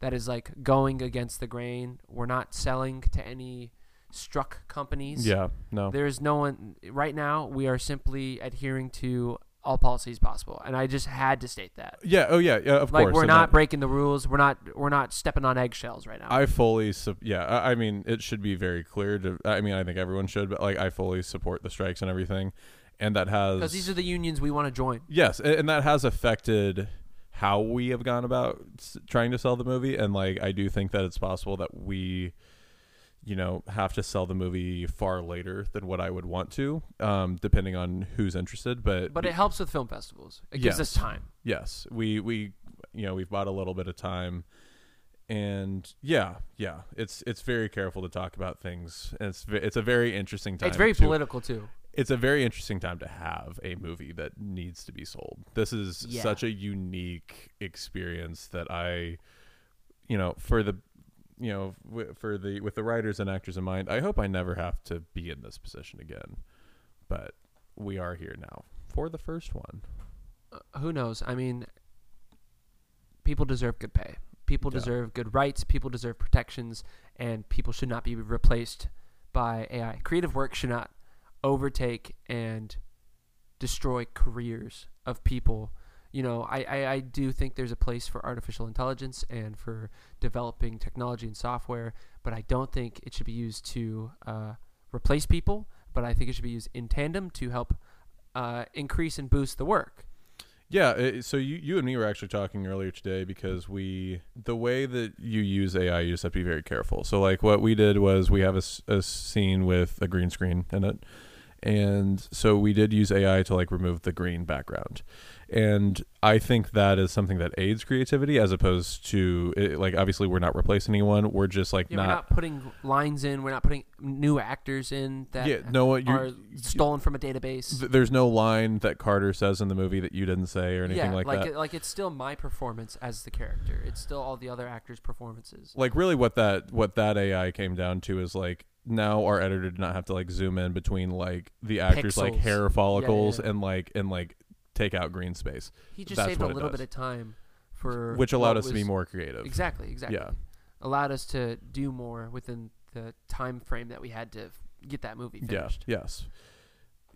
that is like going against the grain. We're not selling to any struck companies. yeah no There's no one right now. We are simply adhering to all policies possible, and I just had to state that. yeah oh yeah yeah of like course Like we're not that- breaking the rules. We're not we're not stepping on eggshells right now. I fully sup- yeah I, I mean it should be very clear to I mean I think everyone should but like I fully support the strikes and everything and that has because these are the unions we want to join. yes a- and that has affected how we have gone about s- trying to sell the movie and like I do think that it's possible that we you know have to sell the movie far later than what I would want to um depending on who's interested but But it helps with film festivals. It gives us Yes. time. yes we we you know we've bought a little bit of time and yeah yeah it's it's very careful to talk about things and it's ve- it's a very interesting time It's very to, political too. It's a very interesting time to have a movie that needs to be sold this is Yeah. such a unique experience that i you know for the you know w- for the with the writers and actors in mind i hope i never have to be in this position again but we are here now for the first one Uh, who knows? I mean, people deserve good pay. People Yeah. deserve good rights. People deserve protections, and people should not be replaced by AI. Creative work should not overtake and destroy careers of people. You know, I, I, I do think there's a place for artificial intelligence and for developing technology and software, but I don't think it should be used to uh, replace people. But I think it should be used in tandem to help uh, increase and boost the work. Yeah, so you you and me were actually talking earlier today because we the way that you use AI, you just have to be very careful. So like what we did was we have a scene with a green screen in it, and so we did use AI to like remove the green background, and I think that is something that aids creativity as opposed to it, like obviously we're not replacing anyone, we're just like Yeah, not. we're not putting lines in. We're not putting new actors in that yeah, no, are stolen from a database. th- there's no line that Carter says in the movie that you didn't say or anything yeah, like, like that. It, like it's still my performance as the character. It's still all the other actors' performances. like really what that what that AI came down to is like now our editor did not have to like zoom in between like the actors like hair follicles yeah. and like and like take out green space, He just that's saved a little does. bit of time for which allowed us to be more creative. exactly exactly Yeah. allowed us to do more within the time frame that we had to get that movie Yeah. finished. Yes.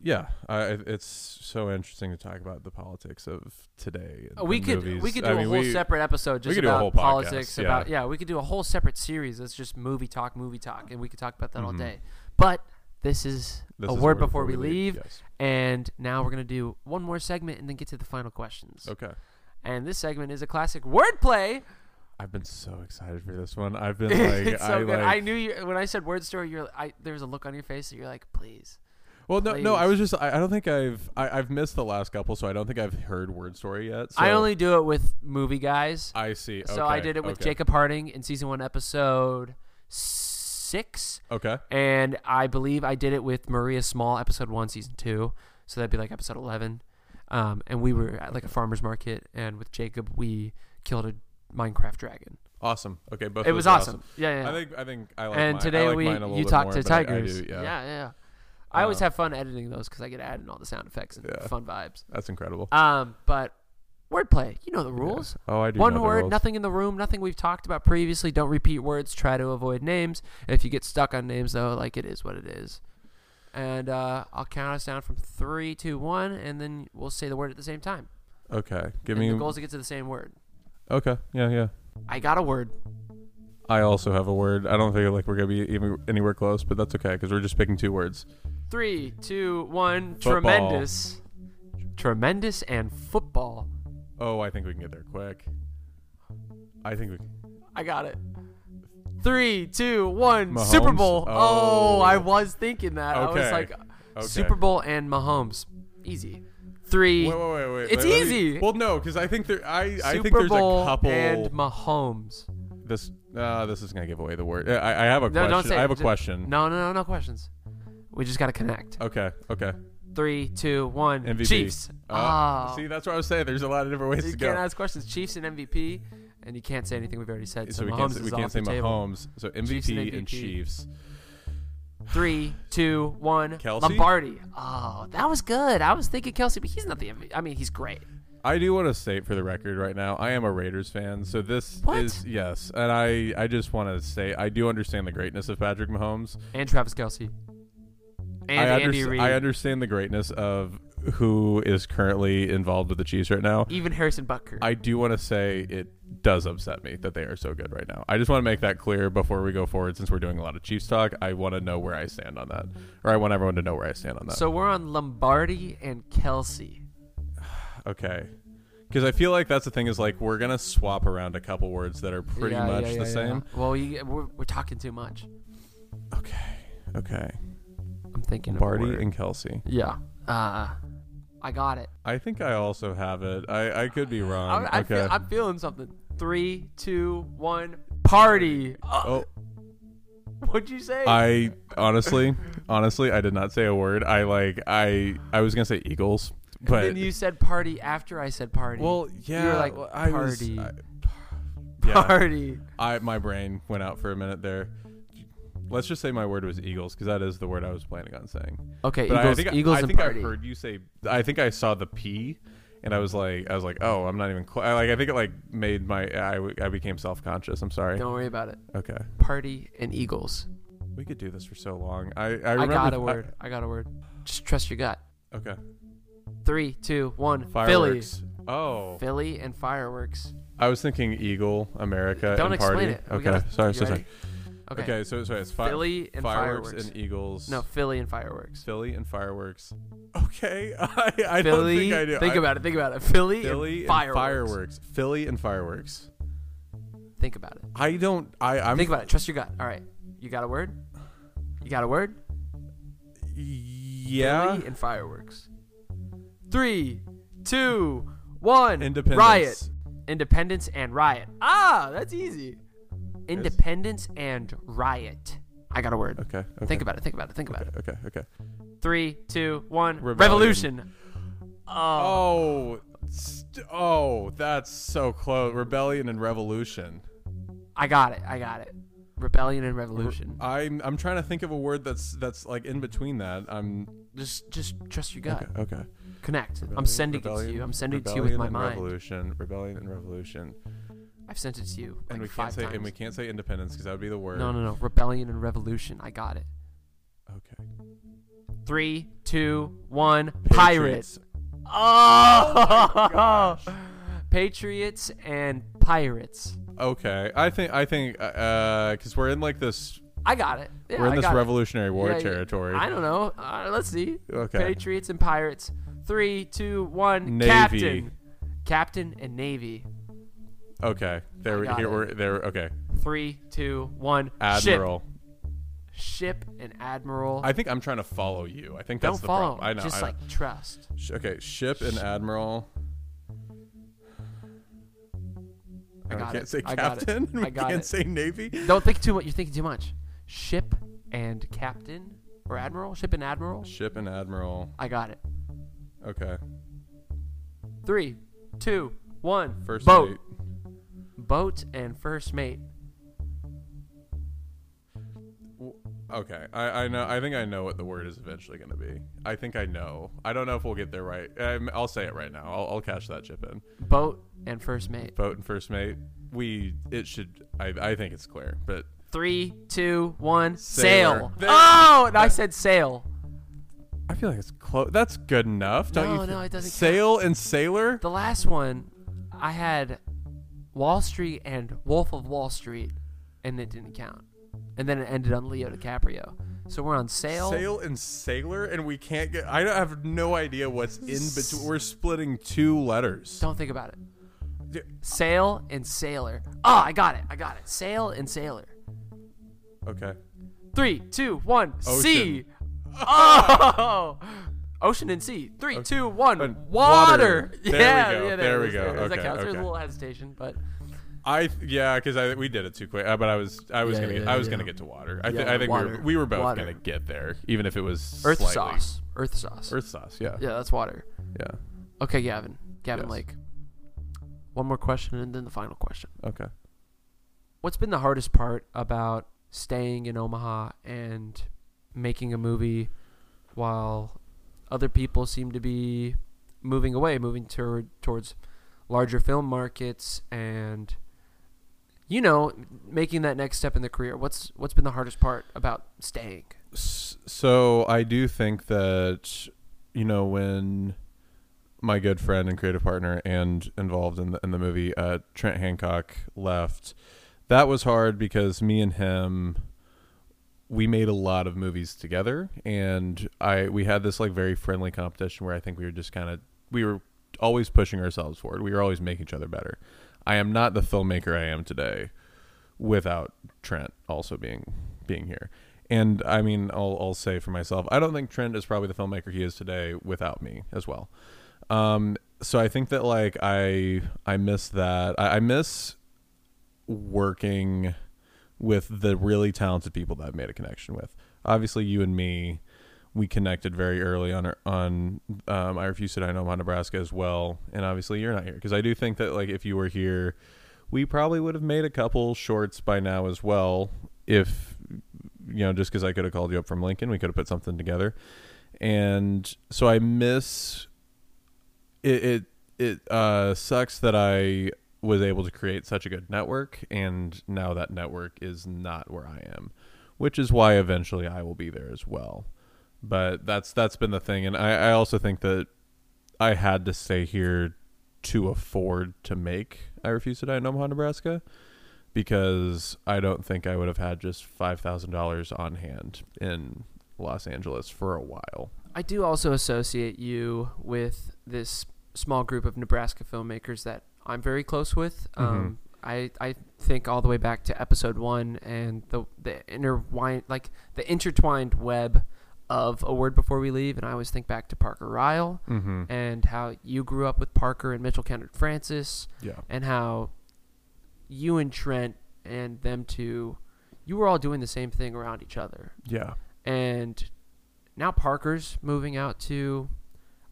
Yeah. I, it's so interesting to talk about the politics of today. Uh, we could movies. we could do I a mean, whole we- separate episode just could do a about politics podcast, yeah. about yeah we could do a whole separate series that's just movie talk movie talk and we could talk about that all Mhm. day but this is This a is word before we leave Yes. and now we're gonna do one more segment and then get to the final questions Okay. and this segment is a classic wordplay I've been so excited for this one. I've been like, it's so I good like, I knew you when I said word story you're I there was a look on your face that you're like please Well, no, no. I was just. I, I don't think I've. I, I've missed the last couple, so I don't think I've heard word story yet. So I only do it with movie guys I see. so I did it with okay. Jacob Harding in season one episode six, Okay. and I believe I did it with Maria Small, episode one, season two. So that'd be like episode eleven. Um, and we were at like a farmer's market, and with Jacob, we killed a Minecraft dragon. Awesome. Okay. Both. It was are awesome. Yeah, yeah. I think. I think I like. and mine. today I like we mine a little you bit talk more, to but I- I tigers. do, yeah, yeah. yeah. I always Uh, have fun editing those because I get adding all the sound effects and Yeah. fun vibes. That's incredible. Um, but wordplay, you know the rules. Oh, I do. One word, nothing in the room, nothing we've talked about previously. Don't repeat words. Try to avoid names. If you get stuck on names, though, like it is what it is. And uh, I'll count us down from three, two, one, and then we'll say the word at the same time. Okay. Give and me. the goal is to get to the same word. Okay. Yeah. Yeah. I got a word. I also have a word. I don't think like we're gonna be even anywhere close, but that's okay because we're just picking two words. Three, two, one. Football. Tremendous. Tremendous and football. Oh, I think we can get there quick. I think we. I got it. Three, two, one. Mahomes? Super Bowl. Oh. Oh, I was thinking that. I was Okay. like, Okay. Super Bowl and Mahomes. Easy. Three. Wait, wait, wait, wait. It's me- easy. well, no, because I think there. I I Super think there's Bowl a couple. and Mahomes. this uh, this is gonna give away the word. I, I have a No, question. don't say I have a Ju- question. No, no, no, no questions. We just got to connect. Okay. Okay. Three, two, one. MVP. Chiefs. Uh, oh. See, that's what I was saying. There's a lot of different ways you to go. You can't ask questions. Chiefs and MVP, and you can't say anything we've already said. So, so we Mahomes can't say, we can't say. Mahomes. So Chiefs and MVP and Chiefs. Three, two, one. Kelce? Lombardi. Oh, that was good. I was thinking Kelce, but he's not the MVP. I mean, he's great. I do want to state for the record right now, I am a Raiders fan, so this What? is yes, and I I just want to say I do understand the greatness of Patrick Mahomes. And Travis Kelce. And I, Andy. I understand the greatness of who is currently involved with the Chiefs right now. Even Harrison Butker. I do want to say it does upset me that they are so good right now. I just want to make that clear before we go forward since we're doing a lot of Chiefs talk. I want to know where I stand on that. Or I want everyone to know where I stand on that. so we're on Lombardi and Kelce. okay. Because I feel like that's the thing is like we're going to swap around a couple words that are pretty Yeah, much yeah, the yeah, same. Well, you, we're, we're talking too much. Okay. Okay. I'm thinking Barty and Kelce. Yeah. Uh, I got it. I think I also have it. I, I could be wrong. I, I okay. feel, I'm feeling something. Three, two, one. Party. Uh, oh, What'd you say? I honestly, honestly, I did not say a word. I like I I was gonna say Eagles, And but then you said party after I said party. well, yeah, You were like, well, I was- party. I- yeah, party. I my brain went out for a minute there. Let's just say my word was Eagles because that is the word I was planning on saying. Okay, But Eagles, I think Eagles I and think party. I heard you say. I think I saw the P, and I was like, I was like, oh, I'm not even cl-. I, like. I think it like made my. I, w- I became self conscious. I'm sorry. Don't worry about it. Okay, Party and Eagles. we could do this for so long. I I, I, remember got a word. I, got a word. Just trust your gut. okay, Three, two, one. fireworks. Oh, Philly. Philly and fireworks. I was thinking Eagle, America, Don't and party. explain it. We Okay, gotta- sorry, you so ready? sorry. Okay. Okay, so so it's fi- Philly and fireworks, fireworks. and Eagles. no, Philly and fireworks. Philly and fireworks. Okay, I, I Philly. don't think I do. Think I- about it. Think about it. Philly, Philly and and fireworks. fireworks. Philly and fireworks. Think about it. I don't. I I'm. Think about it. Trust your gut. All right. You got a word? You got a word? Yeah. Philly and fireworks. Three, two, one. Independence. Riot. Independence and riot. Ah, that's easy. Independence and riot. I got a word. Okay. okay. Think about it. Think about it. Think about Okay. it. Okay. Okay. Three, two, one. Rebellion. Revolution. Oh, Oh. St- oh, that's so close. Rebellion and revolution. I got it. I got it. Rebellion and revolution. I'm I'm trying to think of a word that's that's like in between that. I'm Just, just trust your gut. okay. Okay. Connect. I'm sending it to you. I'm sending it to you with my and mind. Revolution. Rebellion and revolution. I've sent it to you like And we can't say times. and we can't say independence because that would be the word. no, no, no. Rebellion and revolution. I got it. Okay. Three, two, one. Pirates. Patriots. Oh, Patriots and pirates. Okay. I think I think uh because we're in like this I got it. Yeah, we're in I this got it. Revolutionary War yeah. territory. I don't know. Uh, let's see. Okay. Patriots and pirates. Three, two, one. Navy. Captain. Captain and Navy. Okay. There we got here it. we're there okay. Three, two, one. Admiral. Ship. Ship and admiral. I think I'm trying to follow you. I think that's Don't the follow. problem. I know. Just I know. like trust. Sh- okay, ship and admiral. I got can't it. say I got it. captain. we I got can't it. say navy. Don't think too much. You're thinking too much. ship and captain or admiral. Ship and admiral. Ship and admiral. I got it. Okay. Three, two, one. First boat. mate. Boat and first mate. Okay, I, I know. I think I know what the word is eventually going to be. I think I know. I don't know if we'll get there right. Um, I'll say it right now. I'll, I'll cash that chip in. Boat and first mate. Boat and first mate. We. It should. I. I think it's clear. But Three, two, one. Sailor. Sail. There- Oh, and I said sail. I feel like it's close. That's good enough. Don't No, you? no, it doesn't Sail and sailor. The last one, I had Wall Street and Wolf of Wall Street, and it didn't count. And then it ended on Leo DiCaprio. So we're on sail. Sail and sailor, and we can't get. I have no idea what's in between. We're splitting two letters. Don't think about it. Sail and sailor. Oh, I got it. I got it. Sail and sailor. Okay. Three, two, one. Ocean. Sea. Oh. Ocean and sea. Three, two, one. Water. water. There we go. yeah. There we is, go. There, is. that Okay, counts. There's okay. a little hesitation, but I yeah, because I we did it too quick. Uh, but I was I was Yeah, gonna get, yeah, I was yeah. gonna get to water. I, Yeah, th- I think we were, we were both Water. gonna get there, even if it was earth slightly. sauce. Earth sauce. Earth sauce. Yeah. Yeah, that's water. Yeah. Okay, Gavin. Gavin Yes. Lake. One more question and then the final question. Okay. What's been the hardest part about staying in Omaha and making a movie while other people seem to be moving away, moving toward towards larger film markets and you know, making that next step in the career. What's what's been the hardest part about staying? So I do think that you know when my good friend and creative partner and involved in the in the movie uh, Trent Hancock left, that was hard because me and him we made a lot of movies together and I we had this like very friendly competition where I think we were just kind of we were always pushing ourselves forward. We were always making each other better. I am not the filmmaker I am today without Trent also being being here. And I mean, I'll, I'll say for myself, I don't think Trent is probably the filmmaker he is today without me as well. Um, so I think that like I I miss that. I, I miss working with the really talented people that I've made a connection with. Obviously, you and me, we connected very early on on um, I refuse to die in Omaha, Nebraska as well. And obviously, you're not here because I do think that like if you were here, we probably would have made a couple shorts by now as well. If you know, just because I could have called you up from Lincoln, we could have put something together. And so I miss it. It it uh, sucks that I was able to create such a good network, and now that network is not where I am, which is why eventually I will be there as well. But that's that's been the thing, and I, I also think that I had to stay here to afford to make I Refuse to Die in Omaha, Nebraska, because I don't think I would have had just five thousand dollars on hand in Los Angeles for a while. I do also associate you with this small group of Nebraska filmmakers that I'm very close with. Um, I I think all the way back to episode one and the the intertwined like the intertwined web of a word before we leave, and I always think back to Parker Ryle Mm-hmm. and how you grew up with Parker and Mitchell Kendrick Francis, Yeah. and how you and Trent and them two, you were all doing the same thing around each other Yeah. and now Parker's moving out to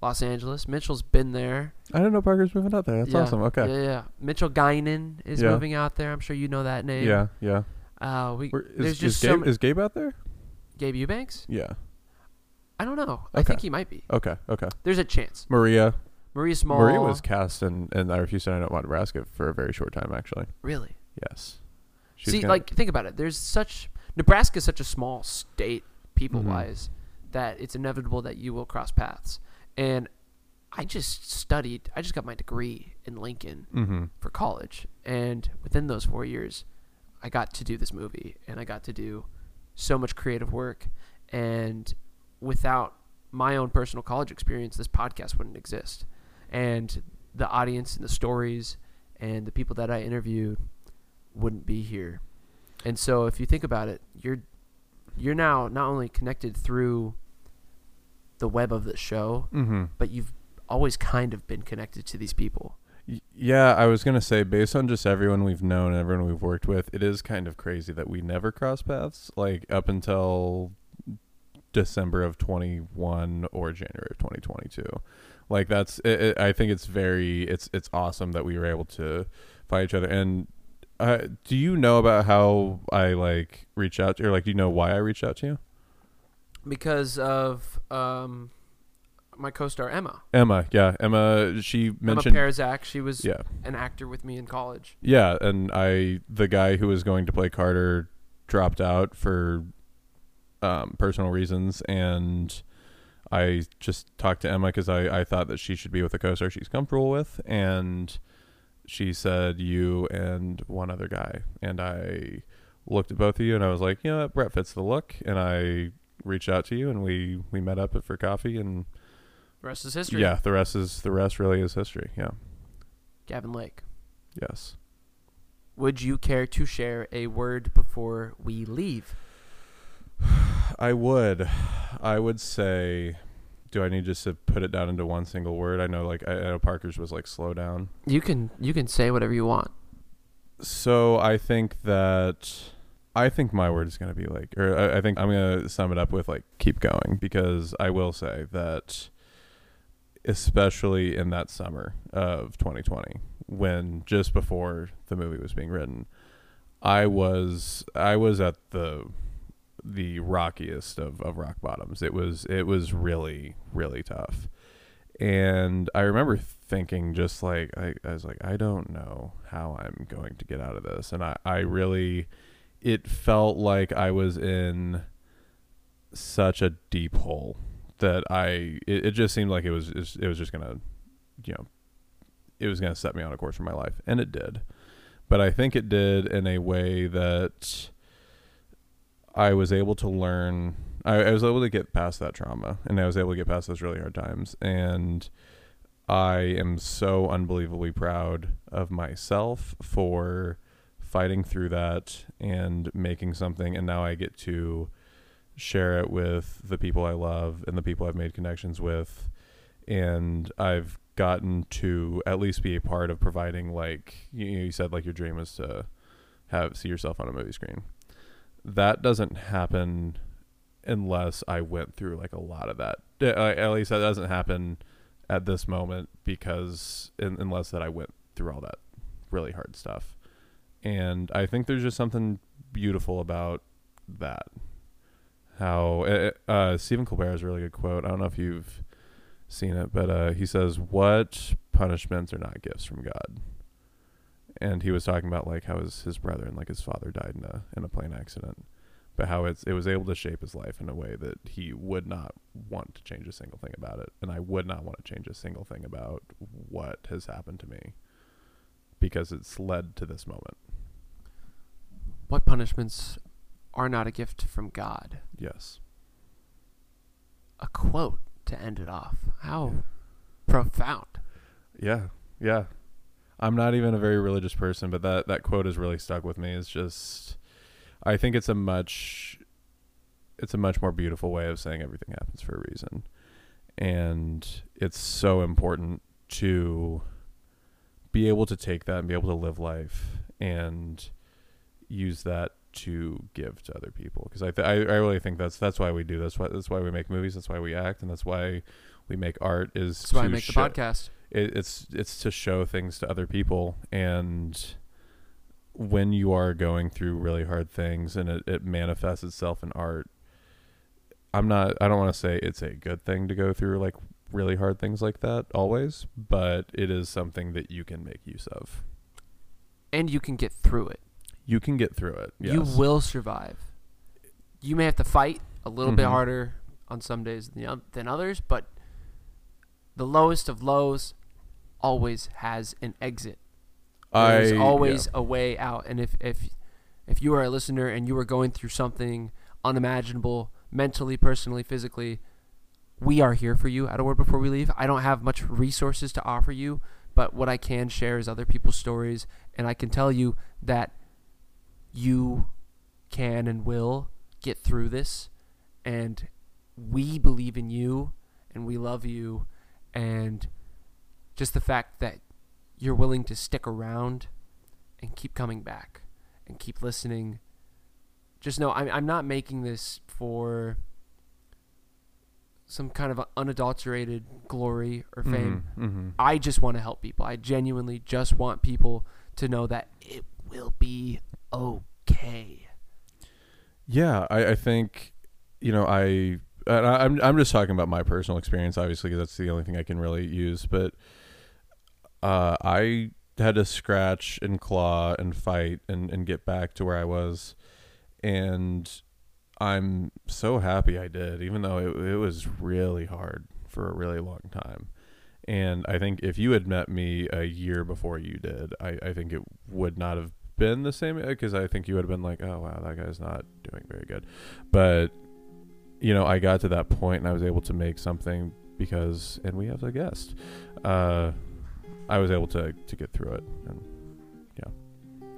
Los Angeles. Mitchell's been there. I didn't know Parker's moving out there. That's Yeah, awesome. Okay. Yeah, yeah. Mitchell Guinan is Yeah. moving out there. I'm sure you know that name. Yeah. Yeah. Uh, we Where- is, there's is just Gabe, so ma- is Gabe out there? Gabe Eubanks. Yeah. I don't know. I think he might be. Okay. Okay. There's a chance. Maria. Maria Small. Maria was cast in, in I Refuse to in Omaha, Nebraska for a very short time, actually. really. Yes. She was See, gonna- like think about it. There's such Nebraska is such a small state, people Mhm. wise, that it's inevitable that you will cross paths. And I just studied. I just got my degree in Lincoln. Mhm. for college. And within those four years, I got to do this movie and I got to do so much creative work. And without my own personal college experience, this podcast wouldn't exist. And the audience and the stories and the people that I interviewed wouldn't be here. And so if you think about it, you're you're now not only connected through the web of the show, Mhm. but you've always kind of been connected to these people. Yeah, I was gonna say, based on just everyone we've known and everyone we've worked with, it is kind of crazy that we never cross paths. Like up until December of twenty one or January of twenty twenty two. Like that's, it, it, I think it's very, it's it's awesome that we were able to find each other. And uh, do you know about how I like reach out to, or like, do you know why I reached out to you? Because of um, my co-star Emma. Emma, yeah, Emma. She mentioned Emma Perzak. She was yeah, an actor with me in college. Yeah, and I the guy who was going to play Carter dropped out for um, personal reasons, and I just talked to Emma because I, I thought that she should be with a co-star she's comfortable with, and she said you and one other guy, and I looked at both of you and I was like, you know, Brett fits the look, and I reached out to you and we we met up for coffee, and The rest is history. yeah, the rest is the rest really is history. Yeah, Gavin Lake. yes. Would you care to share a word before we leave? I would. I would say, do I need just to put it down into one single word? I know, like, I, I know Parker's was like slow down. You can you can say whatever you want. So I think that I think my word is going to be like, or I, I think I'm going to sum it up with like, keep going because I will say that, especially in that summer of 2020, when just before the movie was being written, I was I was at the the rockiest of, of rock bottoms. It was it was really really tough, and I remember thinking just like I, I was like I don't know how I'm going to get out of this, and I I really it felt like I was in such a deep hole that I it, it just seemed like it was it was just gonna you know it was gonna set me on a course for my life, and it did. But I think it did in a way that I was able to learn. I, I was able to get past that trauma, and I was able to get past those really hard times. And I am so unbelievably proud of myself for fighting through that and making something. And now I get to share it with the people I love and the people I've made connections with. And I've gotten to at least be a part of providing, like you, you said, like your dream is to have see yourself on a movie screen that doesn't happen unless I went through like a lot of that. Uh, At least that doesn't happen at this moment because in, unless that I went through all that really hard stuff. And I think there's just something beautiful about that. How uh, uh, Stephen Colbert has a really good quote. I don't know if you've seen it, but uh, he says, "What punishments are not gifts from God?" and he was talking about like how his his brother and like his father died in a in a plane accident, but how it's it was able to shape his life in a way that he would not want to change a single thing about it, and I would not want to change a single thing about what has happened to me, because it's led to this moment. What punishments are not a gift from God? Yes. A quote to end it off. How profound. Yeah. Yeah. I'm not even a very religious person, but that that quote has really stuck with me. It's just I think it's a much it's a much more beautiful way of saying everything happens for a reason. And it's so important to be able to take that and be able to live life and use that to give to other people. Because I, th- I I really think that's that's why we do that's why that's why we make movies. That's why we act. And that's why we make art is That's why I to make the show- podcast. it, it's it's to show things to other people. And when you are going through really hard things and it, it manifests itself in art i'm not i don't want to say it's a good thing to go through like really hard things like that always but it is something that you can make use of. And you can get through it. You can get through it yes. You will survive. You may have to fight a little bit Mhm. harder on some days than, than others, but the lowest of lows always has an exit. There's I- always yeah. a way out. And if, if if you are a listener and you are going through something unimaginable, mentally, personally, physically, we are here for you at a word before we leave. I don't have much resources to offer you, but what I can share is other people's stories, and I can tell you that you can and will get through this, and we believe in you, and we love you, and just the fact that you're willing to stick around and keep coming back and keep listening. Just know I'm, I'm not making this for some kind of unadulterated glory or fame. Mm-hmm. I just want to help people. I genuinely just want people to know that it will be okay. Yeah, I, I think you know I I, I'm I'm just talking about my personal experience, obviously, because that's the only thing I can really use. But uh, I had to scratch and claw and fight and and get back to where I was, and I'm so happy I did, even though it, it was really hard for a really long time. And I think if you had met me a year before you did, I, I think it would not have been the same because I think you would have been like, oh, wow, that guy's not doing very good. But, you know, I got to that point and I was able to make something because, and we have a guest, uh, I was able to, to get through it. And yeah.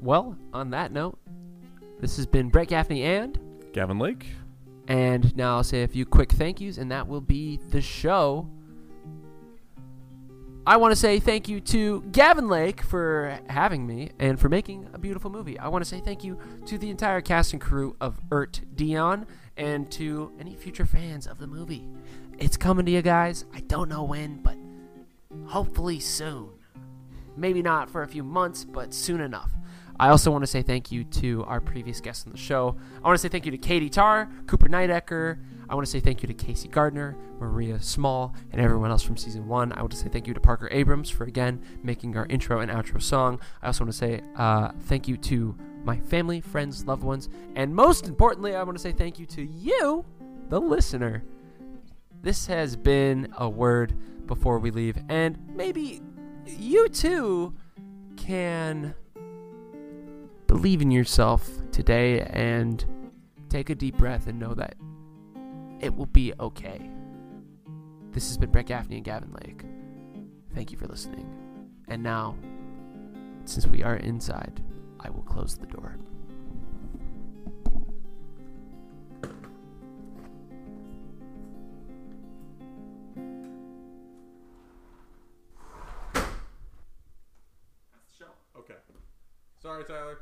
Well, on that note, this has been Brett Gaffney and Gavin Lake, and now I'll say a few quick thank yous, and that will be the show. I want to say thank you to Gavin Lake for having me and for making a beautiful movie. I want to say thank you to the entire cast and crew of Ert Dion and to any future fans of the movie. It's coming to you guys. I don't know when, but hopefully soon. Maybe not for a few months, but soon enough. I also want to say thank you to our previous guests on the show. I want to say thank you to Katie Tarr, Cooper Nighdecker. I want to say thank you to Casey Gardner, Maria Small, and everyone else from season one. I want to say thank you to Parker Abrams for again making our intro and outro song. I also want to say uh, thank you to my family, friends, loved ones, and most importantly, I want to say thank you to you, the listener. This has been a word before we leave, and maybe you too can believe in yourself today and take a deep breath and know that it will be okay. This has been Brett Gaffney and Gavin Lake. Thank you for listening. And now, since we are inside, I will close the door. Show. Okay. Sorry, Tyler.